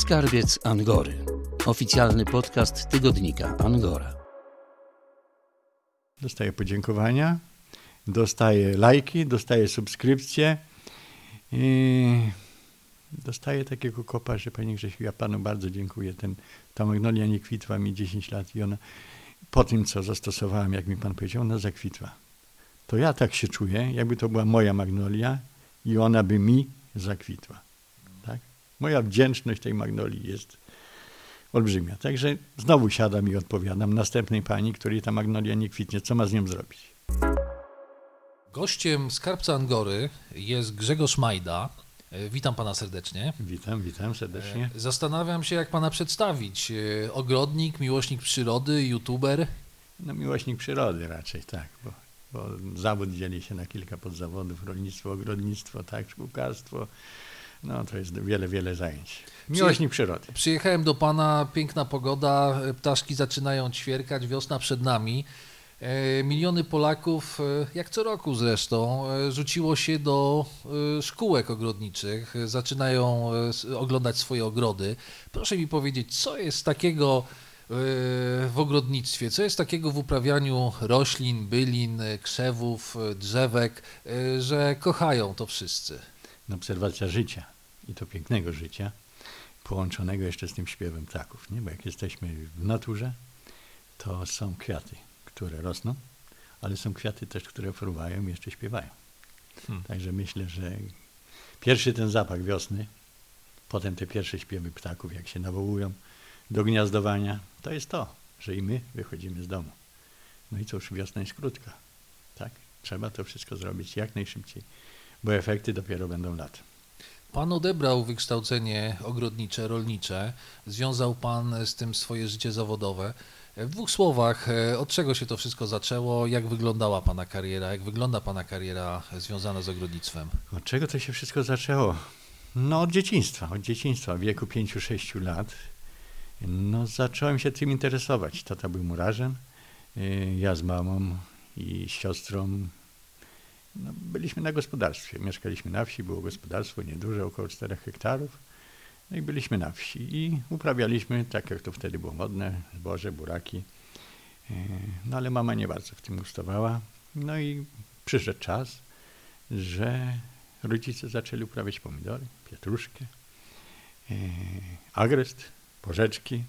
Skarbiec Angory. Oficjalny podcast tygodnika Angora. Dostaję podziękowania, dostaję lajki, dostaję subskrypcje i dostaję takiego kopa, że Panie Grzesiu, ja Panu bardzo dziękuję. Ten, ta magnolia nie kwitła mi 10 lat i ona po tym, co zastosowałem, jak mi Pan powiedział, ona zakwitła. To ja tak się czuję, jakby to była moja magnolia i ona by mi zakwitła. Moja wdzięczność tej magnolii jest olbrzymia. Także znowu siadam i odpowiadam następnej pani, której ta magnolia nie kwitnie. Co ma z nią zrobić? Gościem skarbca Angory jest Grzegorz Majda. E, Witam pana serdecznie. Witam, witam serdecznie. E, Zastanawiam się, jak pana przedstawić. E, Ogrodnik, miłośnik przyrody, youtuber. No miłośnik przyrody raczej, tak, bo, bo zawód dzieli się na kilka podzawodów, rolnictwo, ogrodnictwo, tak, szkółkarstwo, no to jest wiele, wiele zajęć. Miłośnik przyrody. Przyjechałem do pana, piękna pogoda, e, ptaszki zaczynają ćwierkać, wiosna przed nami. E, Miliony Polaków, e, jak co roku zresztą, rzuciło się do szkółek ogrodniczych, zaczynają oglądać swoje ogrody. Proszę mi powiedzieć, co jest takiego w ogrodnictwie, co jest takiego w uprawianiu roślin, bylin, krzewów, drzewek, że kochają to wszyscy? obserwacja życia i to pięknego życia, połączonego jeszcze z tym śpiewem ptaków, nie? Bo jak jesteśmy w naturze, to są kwiaty, które rosną, ale są kwiaty też, które fruwają i jeszcze śpiewają. Hmm. Także myślę, że pierwszy ten zapach wiosny, potem te pierwsze śpiewy ptaków, jak się nawołują do gniazdowania, to jest to, że i my wychodzimy z domu. No i cóż, wiosna jest krótka, tak? Trzeba to wszystko zrobić jak najszybciej, bo efekty dopiero będą latem. Pan odebrał wykształcenie ogrodnicze, rolnicze. Związał pan z tym swoje życie zawodowe. W dwóch słowach, e, od czego się to wszystko zaczęło? Jak wyglądała pana kariera? Jak wygląda pana kariera związana z ogrodnictwem? Od czego to się wszystko zaczęło? No od dzieciństwa, od dzieciństwa, w wieku 5-6 lat. No zacząłem się tym interesować. Tata był murarzem, y, ja z mamą i siostrą. No, byliśmy na gospodarstwie, mieszkaliśmy na wsi, było gospodarstwo nieduże, około 4 hektarów. No i byliśmy na wsi i uprawialiśmy, tak jak to wtedy było modne, zboże, buraki. Y, No ale mama nie bardzo w tym ustawała. No i przyszedł czas, że rodzice zaczęli uprawiać pomidory, pietruszkę, e, agrest, porzeczki.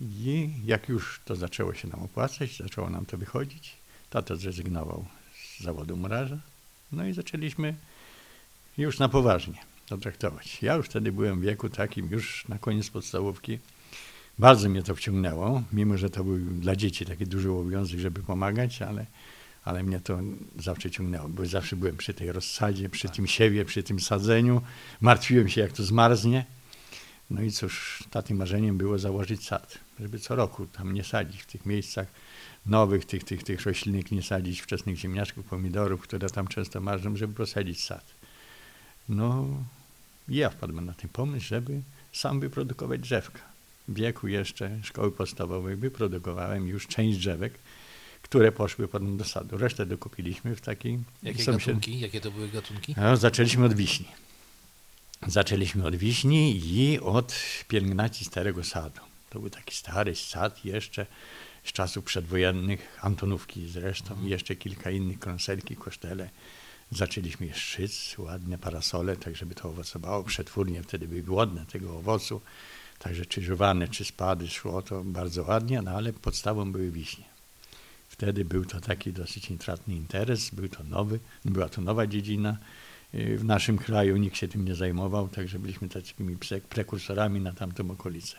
I jak już to zaczęło się nam opłacać, zaczęło nam to wychodzić, tata zrezygnował z zawodu murarza, no i zaczęliśmy już na poważnie to traktować. Ja już wtedy byłem w wieku takim, już na koniec podstawówki. Bardzo mnie to wciągnęło, mimo że to był dla dzieci taki duży obowiązek, żeby pomagać, ale ale mnie to zawsze ciągnęło, bo zawsze byłem przy tej rozsadzie, przy tym siewie, przy tym sadzeniu. Martwiłem się, jak to zmarznie. No i cóż, takim marzeniem było założyć sad, żeby co roku tam nie sadzić w tych miejscach nowych, tych, tych, tych roślinek, nie sadzić wczesnych ziemniaczków, pomidorów, które tam często marzą, żeby posadzić sad. No, i ja wpadłem na ten pomysł, żeby sam wyprodukować drzewka. W wieku jeszcze szkoły podstawowej wyprodukowałem już część drzewek, które poszły potem do sadu. Resztę dokupiliśmy w takiej Jakie sąsied- gatunki? Jakie to były gatunki? No, zaczęliśmy od wiśni. Zaczęliśmy od wiśni i od pielęgnacji starego sadu. To był taki stary sad jeszcze z czasów przedwojennych, Antonówki zresztą i jeszcze kilka innych, konselki, kosztele. Zaczęliśmy je szyc, ładne parasole, tak żeby to owocowało. Przetwórnie wtedy były głodne tego owocu, także czy żuwane, czy spady szło to bardzo ładnie, no ale podstawą były wiśnie. Wtedy był to taki dosyć intratny interes, był to nowy, była to nowa dziedzina. Y, W naszym kraju nikt się tym nie zajmował, także byliśmy takimi prekursorami na tamtą okolicę.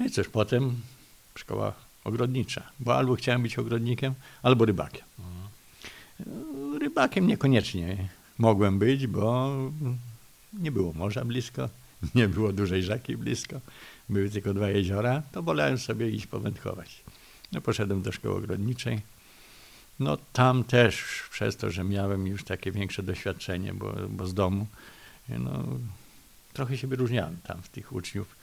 No i cóż, potem szkoła ogrodnicza, bo albo chciałem być ogrodnikiem, albo rybakiem. Y, Rybakiem niekoniecznie mogłem być, bo nie było morza blisko, nie było dużej rzeki blisko, były tylko dwa jeziora, to wolałem sobie iść powędkować. No poszedłem do szkoły ogrodniczej. No tam też przez to, że miałem już takie większe doświadczenie, bo, bo z domu, no trochę się wyróżniałem tam w tych uczniów,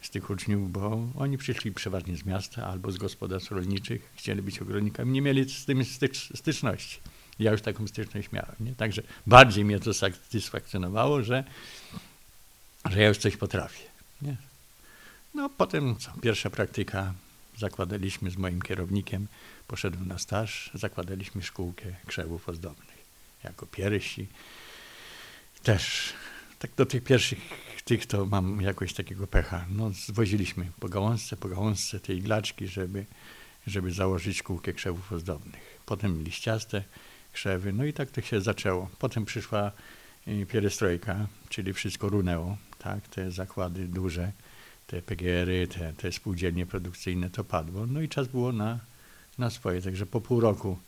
z tych uczniów, bo oni przyszli przeważnie z miasta albo z gospodarstw rolniczych, chcieli być ogrodnikami, nie mieli z tym stycz, styczności. Ja już taką styczność miałem, nie? Także bardziej mnie to satysfakcjonowało, że, że ja już coś potrafię. Nie. No potem co, pierwsza praktyka, zakładaliśmy z moim kierownikiem, poszedłem na staż, zakładaliśmy szkółkę krzewów ozdobnych jako piersi. Też tak do tych pierwszych tych to mam jakoś takiego pecha. No, zwoziliśmy po gałązce, po gałązce te iglaczki, żeby, żeby założyć szkółkę krzewów ozdobnych. Potem liściaste krzewy, no i tak to się zaczęło. Potem przyszła y, pierestrojka, czyli wszystko runęło, tak, te zakłady duże, te PGR-y, te, te spółdzielnie produkcyjne, to padło. No i czas było na, na swoje. Także po pół roku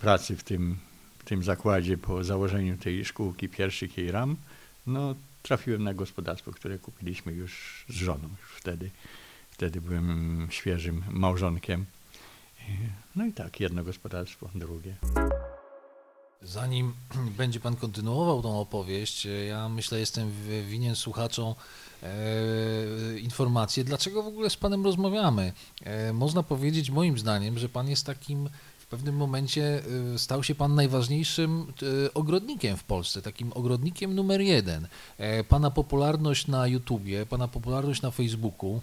pracy w tym, w tym zakładzie, po założeniu tej szkółki pierwszych jej ram, no trafiłem na gospodarstwo, które kupiliśmy już z żoną. Już wtedy, wtedy byłem świeżym małżonkiem. No i tak, jedno gospodarstwo, drugie. Zanim będzie Pan kontynuował tą opowieść, ja myślę, jestem winien słuchaczom e, informację, dlaczego w ogóle z Panem rozmawiamy. E, można powiedzieć, moim zdaniem, że Pan jest takim w pewnym momencie e, stał się pan najważniejszym e, ogrodnikiem w Polsce, takim ogrodnikiem numer jeden. E, pana popularność na YouTubie, pana popularność na Facebooku,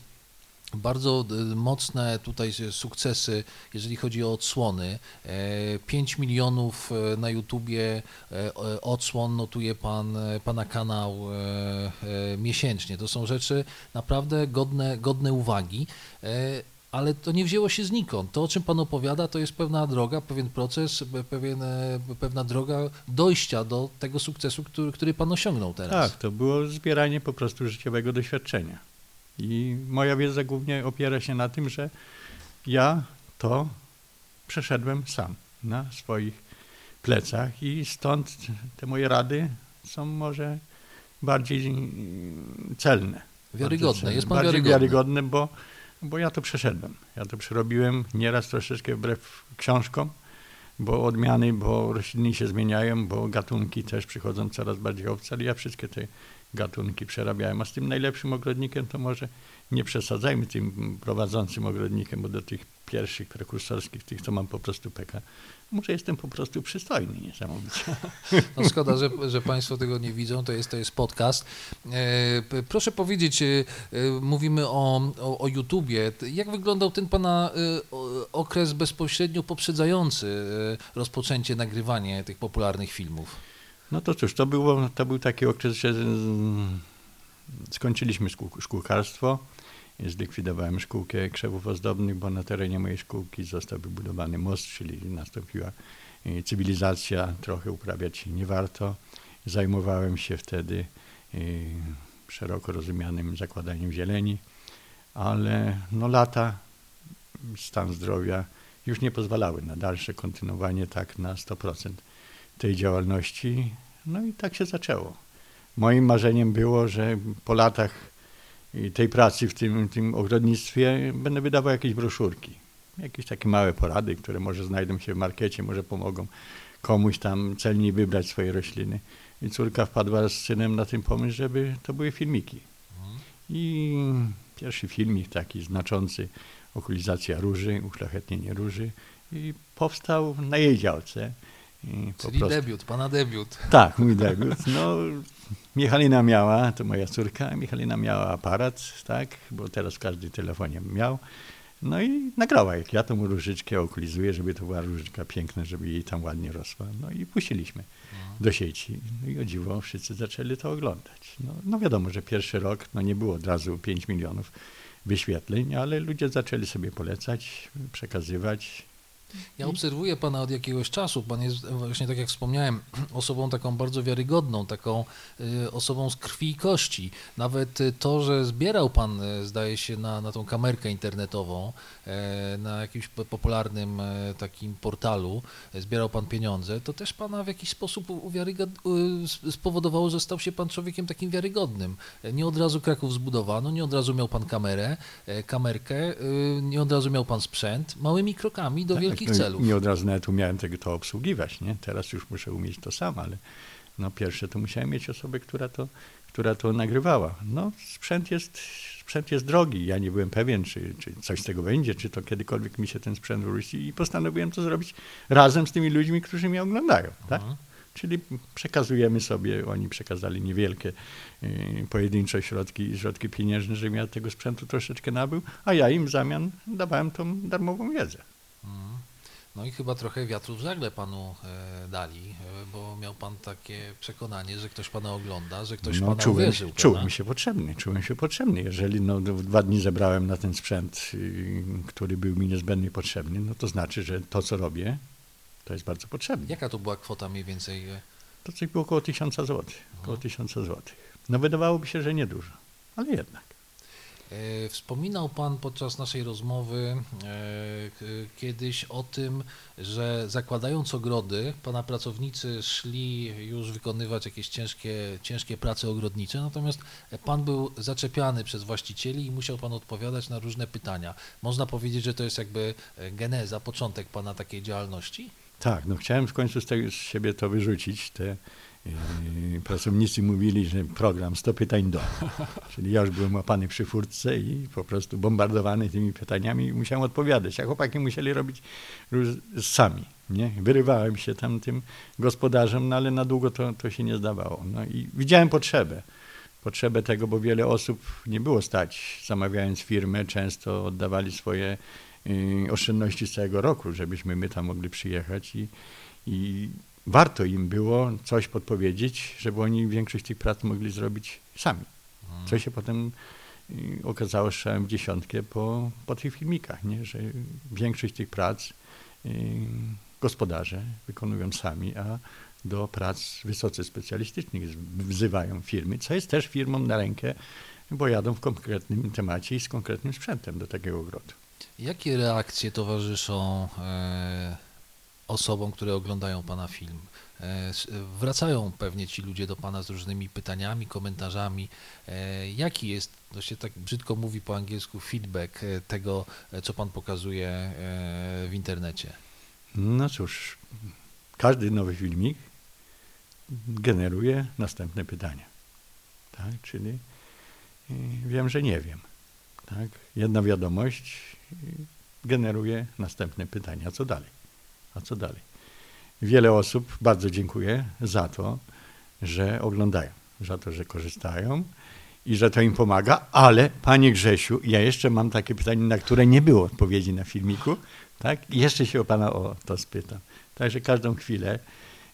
bardzo e, mocne tutaj sukcesy, jeżeli chodzi o odsłony. E, 5 milionów e, na YouTubie e, odsłon notuje pan, e, pana kanał e, e, miesięcznie. To są rzeczy naprawdę godne, godne uwagi. E, ale to nie wzięło się znikąd. To, o czym Pan opowiada, to jest pewna droga, pewien proces, pe- pewien, e, pewna droga dojścia do tego sukcesu, który, który Pan osiągnął teraz. Tak, to było zbieranie po prostu życiowego doświadczenia. I moja wiedza głównie opiera się na tym, że ja to przeszedłem sam na swoich plecach i stąd te moje rady są może bardziej celne. Wiarygodne, jest Pan bardziej wiarygodny. wiarygodne, bo, bo ja to przeszedłem. Ja to przerobiłem nieraz troszeczkę wbrew książkom, bo odmiany, bo rośliny się zmieniają, bo gatunki też przychodzą coraz bardziej obce, ale ja wszystkie te gatunki przerabiałem. A z tym najlepszym ogrodnikiem to może nie przesadzajmy tym prowadzącym ogrodnikiem, bo do tych pierwszych prekursorskich, tych to mam po prostu peka. Może jestem po prostu przystojny niesamowicie. No szkoda, że, że Państwo tego nie widzą, to jest, to jest podcast. E, proszę powiedzieć, e, mówimy o, o, o YouTubie. Jak wyglądał ten Pana e, okres bezpośrednio poprzedzający e, rozpoczęcie nagrywania tych popularnych filmów? No to cóż, to, było, to był taki okres, że mm, skończyliśmy szkół, szkółkarstwo. Zlikwidowałem szkółkę krzewów ozdobnych, bo na terenie mojej szkółki został wybudowany most, czyli nastąpiła e, cywilizacja, trochę uprawiać nie warto. Zajmowałem się wtedy e, szeroko rozumianym zakładaniem zieleni, ale no lata, stan zdrowia już nie pozwalały na dalsze kontynuowanie tak na 100% tej działalności. No i tak się zaczęło. Moim marzeniem było, że po latach tej pracy w tym, tym ogrodnictwie będę wydawał jakieś broszurki, jakieś takie małe porady, które może znajdą się w markecie, może pomogą komuś tam celniej wybrać swoje rośliny. I córka wpadła z synem na ten pomysł, żeby to były filmiki. I pierwszy filmik taki znaczący, okulizacja róży, uszlachetnienie róży i powstał na jej działce. I Czyli prostu- debiut, Pana debiut. tak, mój debiut. No, Michalina miała, to moja córka, Michalina miała aparat, tak, bo teraz każdy telefonie miał. No i nagrała, jak ja tą różyczkę okulizuję, żeby to była różyczka piękna, żeby jej tam ładnie rosła. No i puściliśmy do sieci. No i o dziwo wszyscy zaczęli to oglądać. No, no wiadomo, że pierwszy rok no nie było od razu 5 milionów wyświetleń, ale ludzie zaczęli sobie polecać, przekazywać. Ja obserwuję Pana od jakiegoś czasu. Pan jest właśnie, tak jak wspomniałem, osobą taką bardzo wiarygodną, taką y, osobą z krwi i kości. Nawet y, to, że zbierał Pan, y, zdaje się, na, na tą kamerkę internetową, e, na jakimś po- popularnym e, takim portalu, e, zbierał Pan pieniądze, to też Pana w jakiś sposób uwiarygod- spowodowało, że stał się Pan człowiekiem takim wiarygodnym. Nie od razu Kraków zbudowano, nie od razu miał Pan kamerę, kamerkę, nie od razu miał Pan sprzęt. Małymi krokami do Tak, wielkich no celów. Nie od razu nawet umiałem tego to obsługiwać, nie? Teraz już muszę umieć to sam, ale no pierwsze to musiałem mieć osobę, która to, która to nagrywała. No sprzęt jest, sprzęt jest drogi. Ja nie byłem pewien, czy, czy coś z tego będzie, czy to kiedykolwiek mi się ten sprzęt wróci i postanowiłem to zrobić razem z tymi ludźmi, którzy mnie oglądają, tak? Mhm. Czyli przekazujemy sobie, oni przekazali niewielkie y, pojedyncze środki, środki pieniężne, żebym ja tego sprzętu troszeczkę nabył, a ja im w zamian dawałem tą darmową wiedzę. Mhm. No i chyba trochę wiatru w żagle panu e, dali, e, bo miał pan takie przekonanie, że ktoś pana ogląda, że ktoś no, pana czułem, uwierzył. czułem się potrzebny, czułem się potrzebny. Jeżeli no, w dwa dni zebrałem na ten sprzęt, y, który był mi niezbędnie potrzebny, no to znaczy, że to, co robię, to jest bardzo potrzebne. Jaka to była kwota mniej więcej? e, To coś było około 1000 zł. Około 1000 zł. No wydawałoby się, że niedużo, ale jednak. E, Wspominał Pan podczas naszej rozmowy e, kiedyś o tym, że zakładając ogrody, Pana pracownicy szli już wykonywać jakieś ciężkie, ciężkie prace ogrodnicze, natomiast Pan był zaczepiany przez właścicieli i musiał Pan odpowiadać na różne pytania. Można powiedzieć, że to jest jakby geneza, początek Pana takiej działalności? Tak, no chciałem w końcu z, tego, z siebie to wyrzucić. Te pracownicy mówili, że program 100 pytań do. Czyli ja już byłem łapany przy furtce i po prostu bombardowany tymi pytaniami i musiałem odpowiadać. A chłopaki musieli robić sami. Nie? Wyrywałem się tam tym gospodarzem, no ale na długo to, to się nie zdawało. No i widziałem potrzebę. Potrzebę tego, bo wiele osób nie było stać, zamawiając firmę, często oddawali swoje y, oszczędności z całego roku, żebyśmy my tam mogli przyjechać i, i warto im było coś podpowiedzieć, żeby oni większość tych prac mogli zrobić sami. Co się potem y, okazało strzałem w dziesiątkę po, po tych filmikach, nie? że większość tych prac y, gospodarze wykonują sami, a do prac wysoce specjalistycznych wzywają firmy, co jest też firmom na rękę, bo jadą w konkretnym temacie i z konkretnym sprzętem do takiego ogrodu. Jakie reakcje towarzyszą e, osobom, które oglądają Pana film? E, wracają pewnie ci ludzie do Pana z różnymi pytaniami, komentarzami. E, jaki jest, to się tak brzydko mówi po angielsku, feedback e, tego, co Pan pokazuje w internecie? No cóż, każdy nowy filmik generuje następne pytania. Tak? Czyli wiem, że nie wiem. Tak? Jedna wiadomość generuje następne pytania. Co dalej? A co dalej? Wiele osób bardzo dziękuję za to, że oglądają, za to, że korzystają i że to im pomaga, ale panie Grzesiu, ja jeszcze mam takie pytanie, na które nie było odpowiedzi na filmiku, tak? Jeszcze się o pana o to spytam. Także każdą chwilę,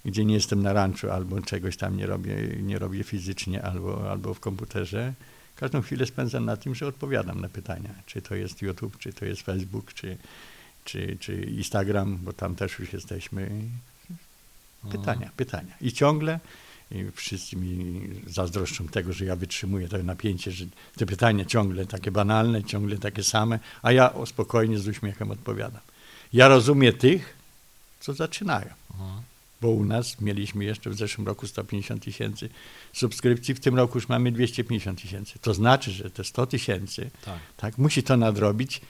gdzie nie jestem na ranczu albo czegoś tam nie robię, nie robię fizycznie albo, albo w komputerze, każdą chwilę spędzam na tym, że odpowiadam na pytania. Czy to jest YouTube, czy to jest Facebook, czy, czy, czy Instagram, bo tam też już jesteśmy. Pytania, pytania. I ciągle i wszyscy mi zazdroszczą tego, że ja wytrzymuję to napięcie, że te pytania ciągle takie banalne, ciągle takie same, a ja o, spokojnie z uśmiechem odpowiadam. Ja rozumiem tych, co zaczynają, Mhm. bo u nas mieliśmy jeszcze w zeszłym roku 150 tysięcy subskrypcji, w tym roku już mamy 250 tysięcy. To znaczy, że te 100 tysięcy Tak. tak, musi to nadrobić,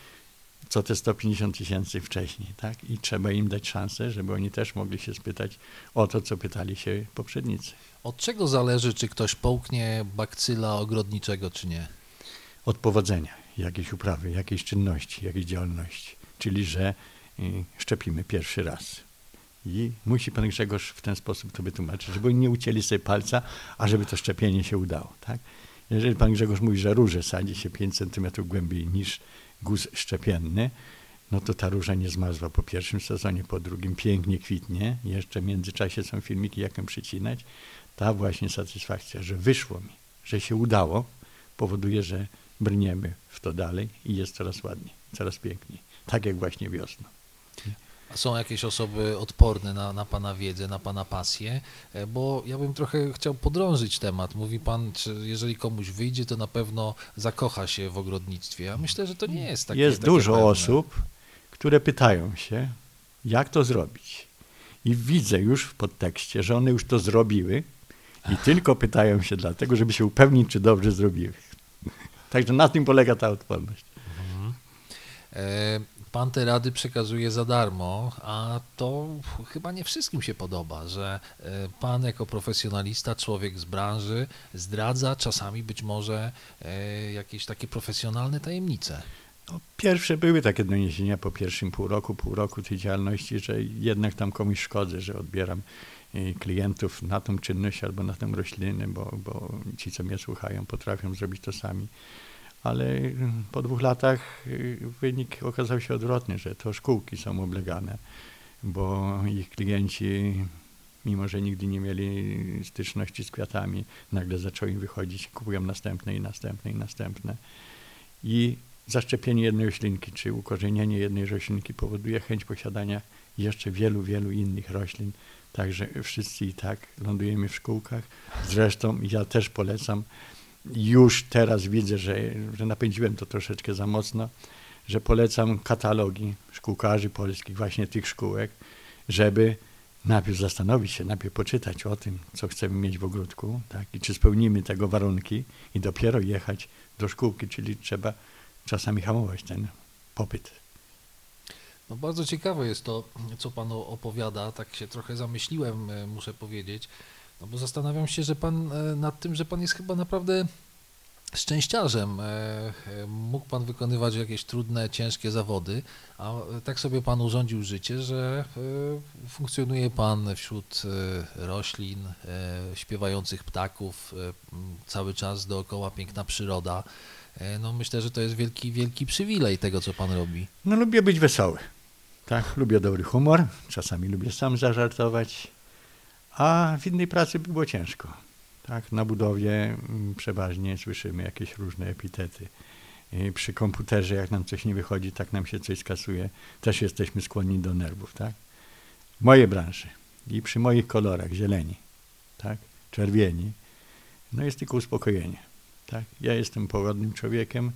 co te 150 tysięcy wcześniej, tak? I trzeba im dać szansę, żeby oni też mogli się spytać o to, co pytali się poprzednicy. Od czego zależy, czy ktoś połknie bakcyla ogrodniczego, czy nie? Od powodzenia jakiejś uprawy, jakiejś czynności, jakiejś działalności. Czyli, że y, szczepimy pierwszy raz. I musi pan Grzegorz w ten sposób to wytłumaczyć, żeby oni nie ucięli sobie palca, a żeby to szczepienie się udało, tak? Jeżeli pan Grzegorz mówi, że róże sadzi się 5 cm głębiej niż guz szczepienny, no to ta róża nie zmarzła po pierwszym sezonie, po drugim pięknie kwitnie. Jeszcze w międzyczasie są filmiki, jak ją przycinać. Ta właśnie satysfakcja, że wyszło mi, że się udało, powoduje, że brniemy w to dalej i jest coraz ładniej, coraz piękniej. Tak jak właśnie wiosną. Są jakieś osoby odporne na, na Pana wiedzę, na Pana pasję? E, Bo ja bym trochę chciał podrążyć temat. Mówi Pan, że jeżeli komuś wyjdzie, to na pewno zakocha się w ogrodnictwie. Ja myślę, że to nie jest takie jest takie dużo pewne. osób, które pytają się, jak to zrobić. I widzę już w podtekście, że one już to zrobiły i tylko pytają się dlatego, żeby się upewnić, czy dobrze zrobiły. Także na tym polega ta odporność. E, Pan te rady przekazuje za darmo, a to chyba nie wszystkim się podoba, że e, Pan jako profesjonalista, człowiek z branży zdradza czasami być może e, jakieś takie profesjonalne tajemnice. No, pierwsze były takie doniesienia po pierwszym pół roku, pół roku tej działalności, że jednak tam komuś szkodzę, że odbieram y, klientów na tą czynność albo na tę roślinę, bo, bo ci, co mnie słuchają, potrafią zrobić to sami. Ale y, po dwóch latach y, wynik okazał się odwrotny, że to szkółki są oblegane, bo ich klienci, mimo że nigdy nie mieli styczności z kwiatami, nagle zaczęły im wychodzić, kupują następne i następne i następne. I zaszczepienie jednej roślinki, czy ukorzenienie jednej roślinki powoduje chęć posiadania jeszcze wielu, wielu innych roślin. Także wszyscy i tak lądujemy w szkółkach. Zresztą ja też polecam. Już teraz widzę, że, że napędziłem to troszeczkę za mocno, że polecam katalogi szkółkarzy polskich, właśnie tych szkółek, żeby najpierw zastanowić się, najpierw poczytać o tym, co chcemy mieć w ogródku, tak, i czy spełnimy tego warunki i dopiero jechać do szkółki, czyli trzeba czasami hamować ten popyt. No bardzo ciekawe jest to, co Pan opowiada. Tak się trochę zamyśliłem, e, muszę powiedzieć. No bo zastanawiam się, że Pan e, nad tym, że Pan jest chyba naprawdę szczęściarzem. E, mógł Pan wykonywać jakieś trudne, ciężkie zawody, a tak sobie Pan urządził życie, że funkcjonuje Pan wśród roślin, śpiewających ptaków, cały czas dookoła piękna przyroda. E, no myślę, że to jest wielki, wielki przywilej tego, co pan robi. No lubię być wesoły. Tak, lubię dobry humor, czasami lubię sam zażartować, a w innej pracy by było ciężko. Tak, na budowie mm, przeważnie słyszymy jakieś różne epitety. Przy komputerze, jak nam coś nie wychodzi, tak nam się coś skasuje, też jesteśmy skłonni do nerwów, tak? W mojej branży i przy moich kolorach, zieleni, tak, czerwieni, no jest tylko uspokojenie. Tak? Ja jestem pogodnym człowiekiem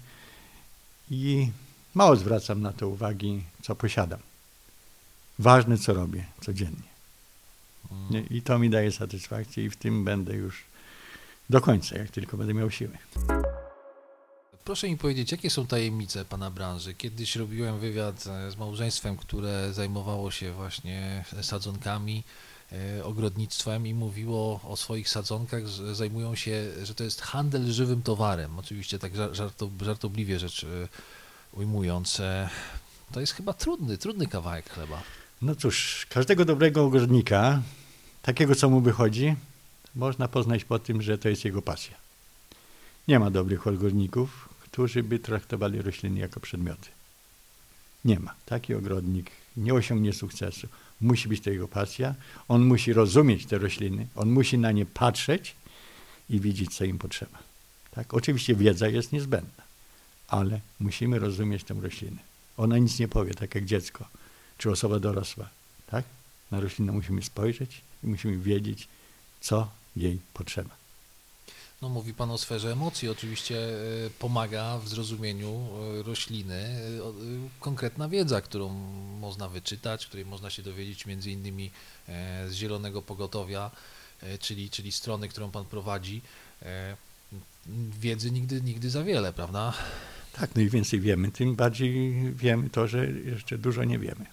i mało zwracam na to uwagi, co posiadam. Ważne, co robię codziennie. Mm. I to mi daje satysfakcję i w tym będę już do końca, jak tylko będę miał siły. Proszę mi powiedzieć, jakie są tajemnice Pana branży? Kiedyś robiłem wywiad z małżeństwem, które zajmowało się właśnie sadzonkami. E, ogrodnictwem i mówiło o swoich sadzonkach, że zajmują się, że to jest handel żywym towarem. Oczywiście tak żartobliwie rzecz e, ujmując. E, to jest chyba trudny, trudny kawałek chleba. No cóż, każdego dobrego ogrodnika, takiego co mu wychodzi, można poznać po tym, że to jest jego pasja. Nie ma dobrych ogrodników, którzy by traktowali rośliny jako przedmioty. Nie ma. Taki ogrodnik nie osiągnie sukcesu musi być to jego pasja, on musi rozumieć te rośliny, on musi na nie patrzeć i widzieć, co im potrzeba. Tak? Oczywiście wiedza jest niezbędna, ale musimy rozumieć tę roślinę. Ona nic nie powie, tak jak dziecko czy osoba dorosła. Tak? Na roślinę musimy spojrzeć i musimy wiedzieć, co jej potrzeba. No, mówi Pan o sferze emocji. Oczywiście e, pomaga w zrozumieniu e, rośliny e, konkretna wiedza, którą można wyczytać, której można się dowiedzieć między innymi z Zielonego Pogotowia, czyli, czyli strony, którą Pan prowadzi. Wiedzy nigdy, nigdy za wiele, prawda? Tak, no i więcej wiemy, tym bardziej wiemy to, że jeszcze dużo nie wiemy.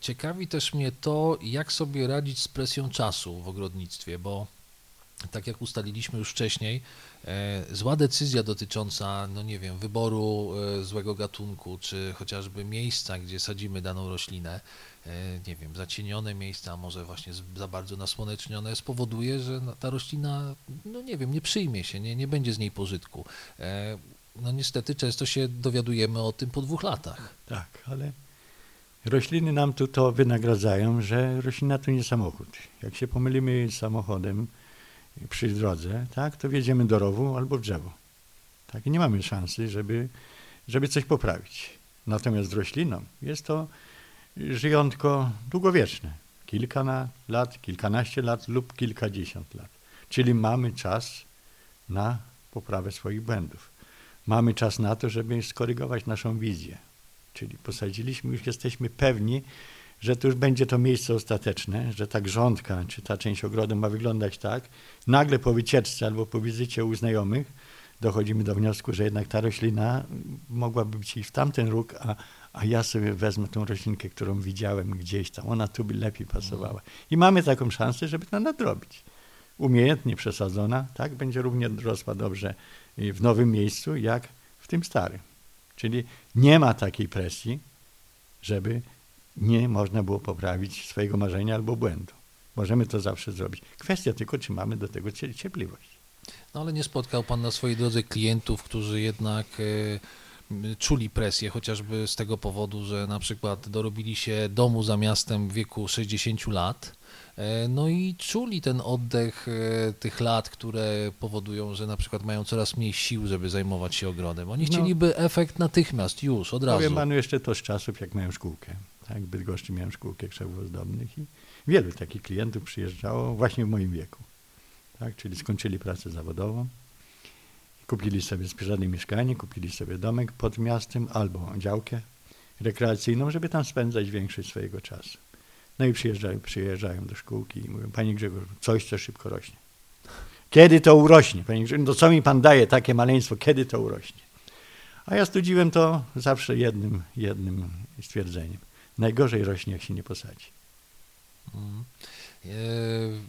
Ciekawi też mnie to, jak sobie radzić z presją czasu w ogrodnictwie, bo tak jak ustaliliśmy już wcześniej, e, zła decyzja dotycząca, no nie wiem, wyboru e, złego gatunku, czy chociażby miejsca, gdzie sadzimy daną roślinę, e, nie wiem, zacienione miejsca, może właśnie za bardzo nasłonecznione, spowoduje, że ta roślina, no nie wiem, nie przyjmie się, nie, nie będzie z niej pożytku. No niestety często się dowiadujemy o tym po dwóch latach. Tak, ale rośliny nam tu to wynagradzają, że roślina to nie samochód. Jak się pomylimy samochodem, przy drodze, tak, to wjedziemy do rowu albo w drzewo. Tak, i nie mamy szansy, żeby, żeby coś poprawić. Natomiast roślinom jest to żyjątko długowieczne. Kilka lat, kilkanaście lat lub kilkadziesiąt lat. Czyli mamy czas na poprawę swoich błędów. Mamy czas na to, żeby skorygować naszą wizję. Czyli posadziliśmy, już jesteśmy pewni, że to już będzie to miejsce ostateczne, że ta grządka, czy ta część ogrodu ma wyglądać tak. Nagle po wycieczce albo po wizycie u znajomych dochodzimy do wniosku, że jednak ta roślina mogłaby być i w tamten róg, a, a ja sobie wezmę tą roślinkę, którą widziałem gdzieś tam, ona tu by lepiej pasowała. I mamy taką szansę, żeby to nadrobić. Umiejętnie przesadzona, tak, będzie równie rosła dobrze w nowym miejscu, jak w tym starym. Czyli nie ma takiej presji, żeby nie można było poprawić swojego marzenia albo błędu. Możemy to zawsze zrobić. Kwestia tylko, czy mamy do tego cierpliwość. No ale nie spotkał Pan na swojej drodze klientów, którzy jednak e, czuli presję, chociażby z tego powodu, że na przykład dorobili się domu za miastem w wieku 60 lat, no i czuli ten oddech e, tych lat, które powodują, że na przykład mają coraz mniej sił, żeby zajmować się ogrodem. Oni No. chcieliby efekt natychmiast, już, od razu. Powiem panu jeszcze to z czasów, jak miałem szkółkę. Tak, w Bydgoszczy miałem szkółkę krzewów ozdobnych i wielu takich klientów przyjeżdżało właśnie w moim wieku. Tak, czyli skończyli pracę zawodową, kupili sobie sprzedane mieszkanie, kupili sobie domek pod miastem albo działkę rekreacyjną, żeby tam spędzać większość swojego czasu. No i przyjeżdżają, przyjeżdżają do szkółki i mówią, panie Grzegorz, coś, co szybko rośnie. Kiedy to urośnie? Panie Grzegorz, no co mi pan daje takie maleństwo, kiedy to urośnie? A ja studziłem to zawsze jednym, jednym stwierdzeniem. Najgorzej rośnie, jak się nie posadzi. Mm. E,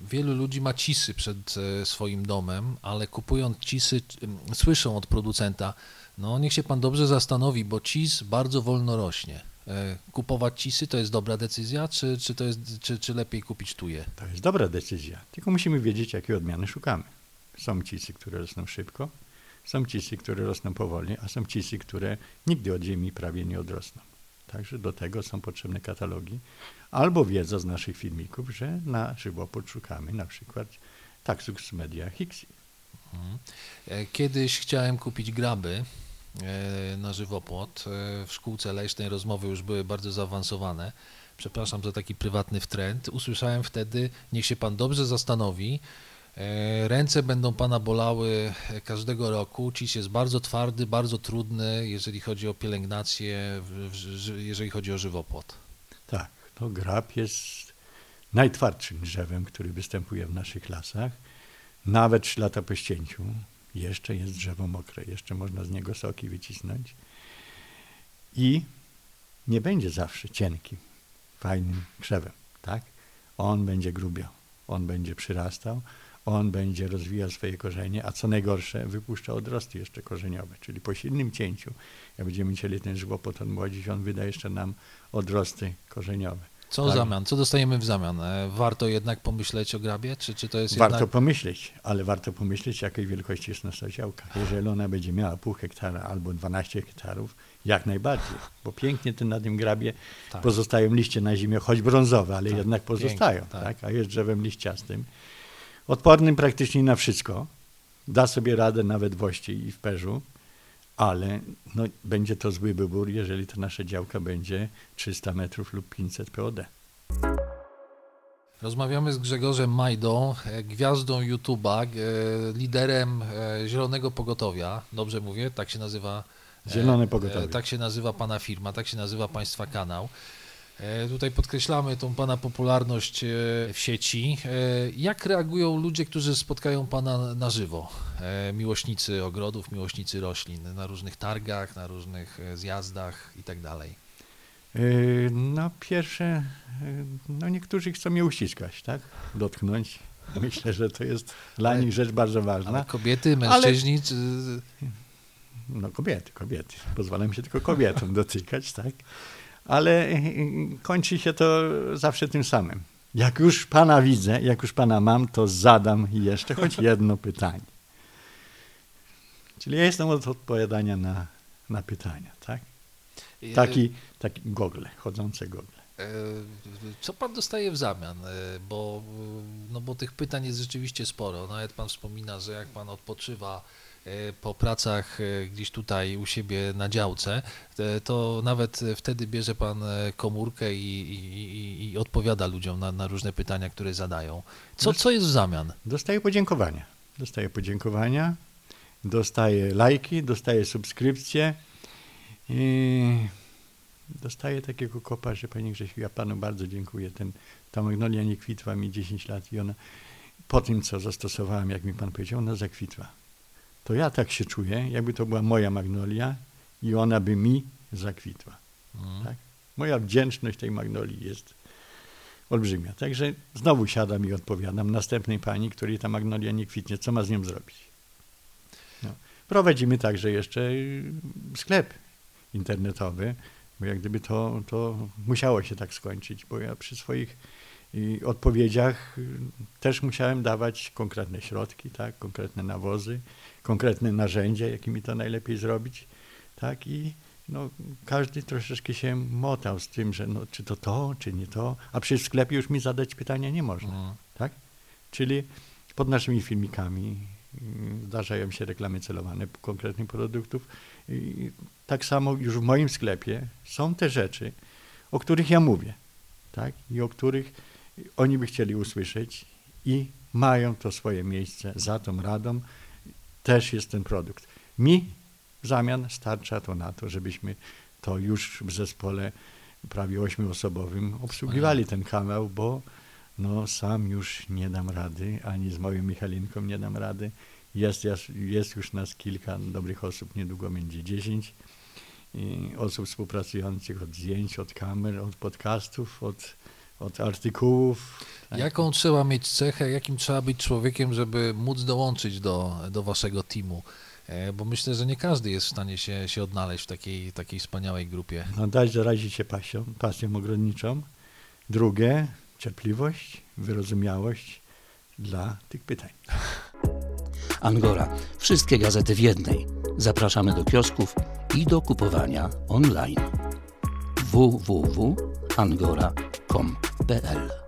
Wielu ludzi ma cisy przed e, swoim domem, ale kupując cisy, słyszą od producenta, no niech się pan dobrze zastanowi, bo cis bardzo wolno rośnie. E, Kupować cisy to jest dobra decyzja, czy, czy, to jest, czy, czy lepiej kupić tuje? To jest dobra decyzja, tylko musimy wiedzieć, jakie odmiany szukamy. Są cisy, które rosną szybko, są cisy, które rosną powoli, a są cisy, które nigdy od ziemi prawie nie odrosną. Także do tego są potrzebne katalogi albo wiedza z naszych filmików, że na żywopłot szukamy na przykład Taxus Media Hixi. Mhm. E, Kiedyś chciałem kupić graby na żywopłot. E, W szkółce leśnej rozmowy już były bardzo zaawansowane. Przepraszam za taki prywatny wtręt. Usłyszałem wtedy, niech się pan dobrze zastanowi. e, Ręce będą pana bolały e, każdego roku. Cis jest bardzo twardy, bardzo trudny, jeżeli chodzi o pielęgnację, jeżeli chodzi o żywopłot. Tak, to grab jest najtwardszym drzewem, który występuje w naszych lasach. Nawet trzy lata po ścięciu jeszcze jest drzewo mokre, jeszcze można z niego soki wycisnąć. I nie będzie zawsze cienkim, fajnym krzewem, tak? On będzie grubiał, on będzie przyrastał, on będzie rozwijał swoje korzenie, a co najgorsze, wypuszcza odrosty jeszcze korzeniowe, czyli po silnym cięciu, jak będziemy chcieli ten żywopłot odmłodzić, on wyda jeszcze nam odrosty korzeniowe. Co w Tak. zamian? Co dostajemy w zamian? E, Warto jednak pomyśleć o grabie, czy, czy to jest Warto jednak... pomyśleć, ale warto pomyśleć, jakiej wielkości jest nasza działka. Jeżeli ona będzie miała pół hektara albo 12 hektarów, jak najbardziej, bo pięknie ten na tym grabie Tak. pozostają liście na zimie, choć brązowe, ale Tak, jednak pozostają, pięknie, tak. tak. a jest drzewem liściastym, odpornym praktycznie na wszystko, da sobie radę nawet w i w perzu, ale no, będzie to zły wybór, jeżeli ta nasza działka będzie 300 metrów lub 500 POD. Rozmawiamy z Grzegorzem Majdą, e, gwiazdą YouTube'a, e, liderem e, Zielonego Pogotowia. Dobrze mówię? Tak się nazywa. Zielone Pogotowie. Tak się nazywa pana firma, tak się nazywa państwa kanał. E, Tutaj podkreślamy tą pana popularność e, w sieci. E, Jak reagują ludzie, którzy spotkają pana na żywo? Miłośnicy ogrodów, miłośnicy roślin, na różnych targach, na różnych zjazdach i tak dalej. No pierwsze, no niektórzy chcą mnie uściskać, tak? Dotknąć. Myślę, że to jest dla Ale- nich rzecz bardzo Ale ważna. kobiety, mężczyźni, czy... No kobiety, kobiety. Pozwalam się tylko kobietom dotykać, tak? Ale yy, kończy się to zawsze tym samym. Jak już pana widzę, jak już pana mam, to zadam jeszcze choć jedno pytanie. Czyli ja jestem od odpowiadania na, na pytania, tak? Taki, taki gogle, chodzące gogle. Co pan dostaje w zamian? Bo, no bo tych pytań jest rzeczywiście sporo. Nawet pan wspomina, że jak pan odpoczywa po pracach e, gdzieś tutaj u siebie na działce, e, to nawet e, wtedy bierze pan e, komórkę i, i, i, odpowiada ludziom na, na różne pytania, które zadają. Co, co jest w zamian? Dostaję podziękowania. Dostaję podziękowania, dostaję lajki, dostaję subskrypcje i dostaję takiego kopa, że Panie Grzesiu, ja Panu bardzo dziękuję. Ten, ta magnolia nie kwitła mi 10 lat i ona po tym, co zastosowałem, jak mi Pan powiedział, ona zakwitła. To ja tak się czuję, jakby to była moja magnolia i ona by mi zakwitła. Mm. Tak? Moja wdzięczność tej magnolii jest olbrzymia. Także znowu siadam i odpowiadam następnej pani, której ta magnolia nie kwitnie, co ma z nią zrobić. No. Prowadzimy także jeszcze y, sklep internetowy, bo jak gdyby to, to musiało się tak skończyć, bo ja przy swoich i odpowiedziach y, też musiałem dawać konkretne środki, tak, konkretne nawozy, konkretne narzędzia, jakimi to najlepiej zrobić, tak, i no, każdy troszeczkę się motał z tym, że no, czy to to, czy nie to, a przy sklepie już mi zadać pytania nie można, Mm. tak, czyli pod naszymi filmikami y, zdarzają się reklamy celowane konkretnych produktów i tak samo już w moim sklepie są te rzeczy, o których ja mówię, tak, i o których oni by chcieli usłyszeć i mają to swoje miejsce za tą radą. Też jest ten produkt. Mi w zamian starcza to na to, żebyśmy to już w zespole prawie ośmioosobowym obsługiwali ten kanał, bo no sam już nie dam rady, ani z moją Michalinką nie dam rady. Jest, jest, już nas kilka dobrych osób, niedługo będzie dziesięć osób współpracujących od zdjęć, od kamer, od podcastów, od, od artykułów. Jaką trzeba mieć cechę, jakim trzeba być człowiekiem, żeby móc dołączyć do, do waszego teamu? E, Bo myślę, że nie każdy jest w stanie się, się odnaleźć w takiej, takiej wspaniałej grupie. No, dać zarazić się pasją, pasją ogrodniczą. Drugie, cierpliwość, wyrozumiałość dla tych pytań. Angora. Wszystkie gazety w jednej. Zapraszamy do kiosków i do kupowania online. بال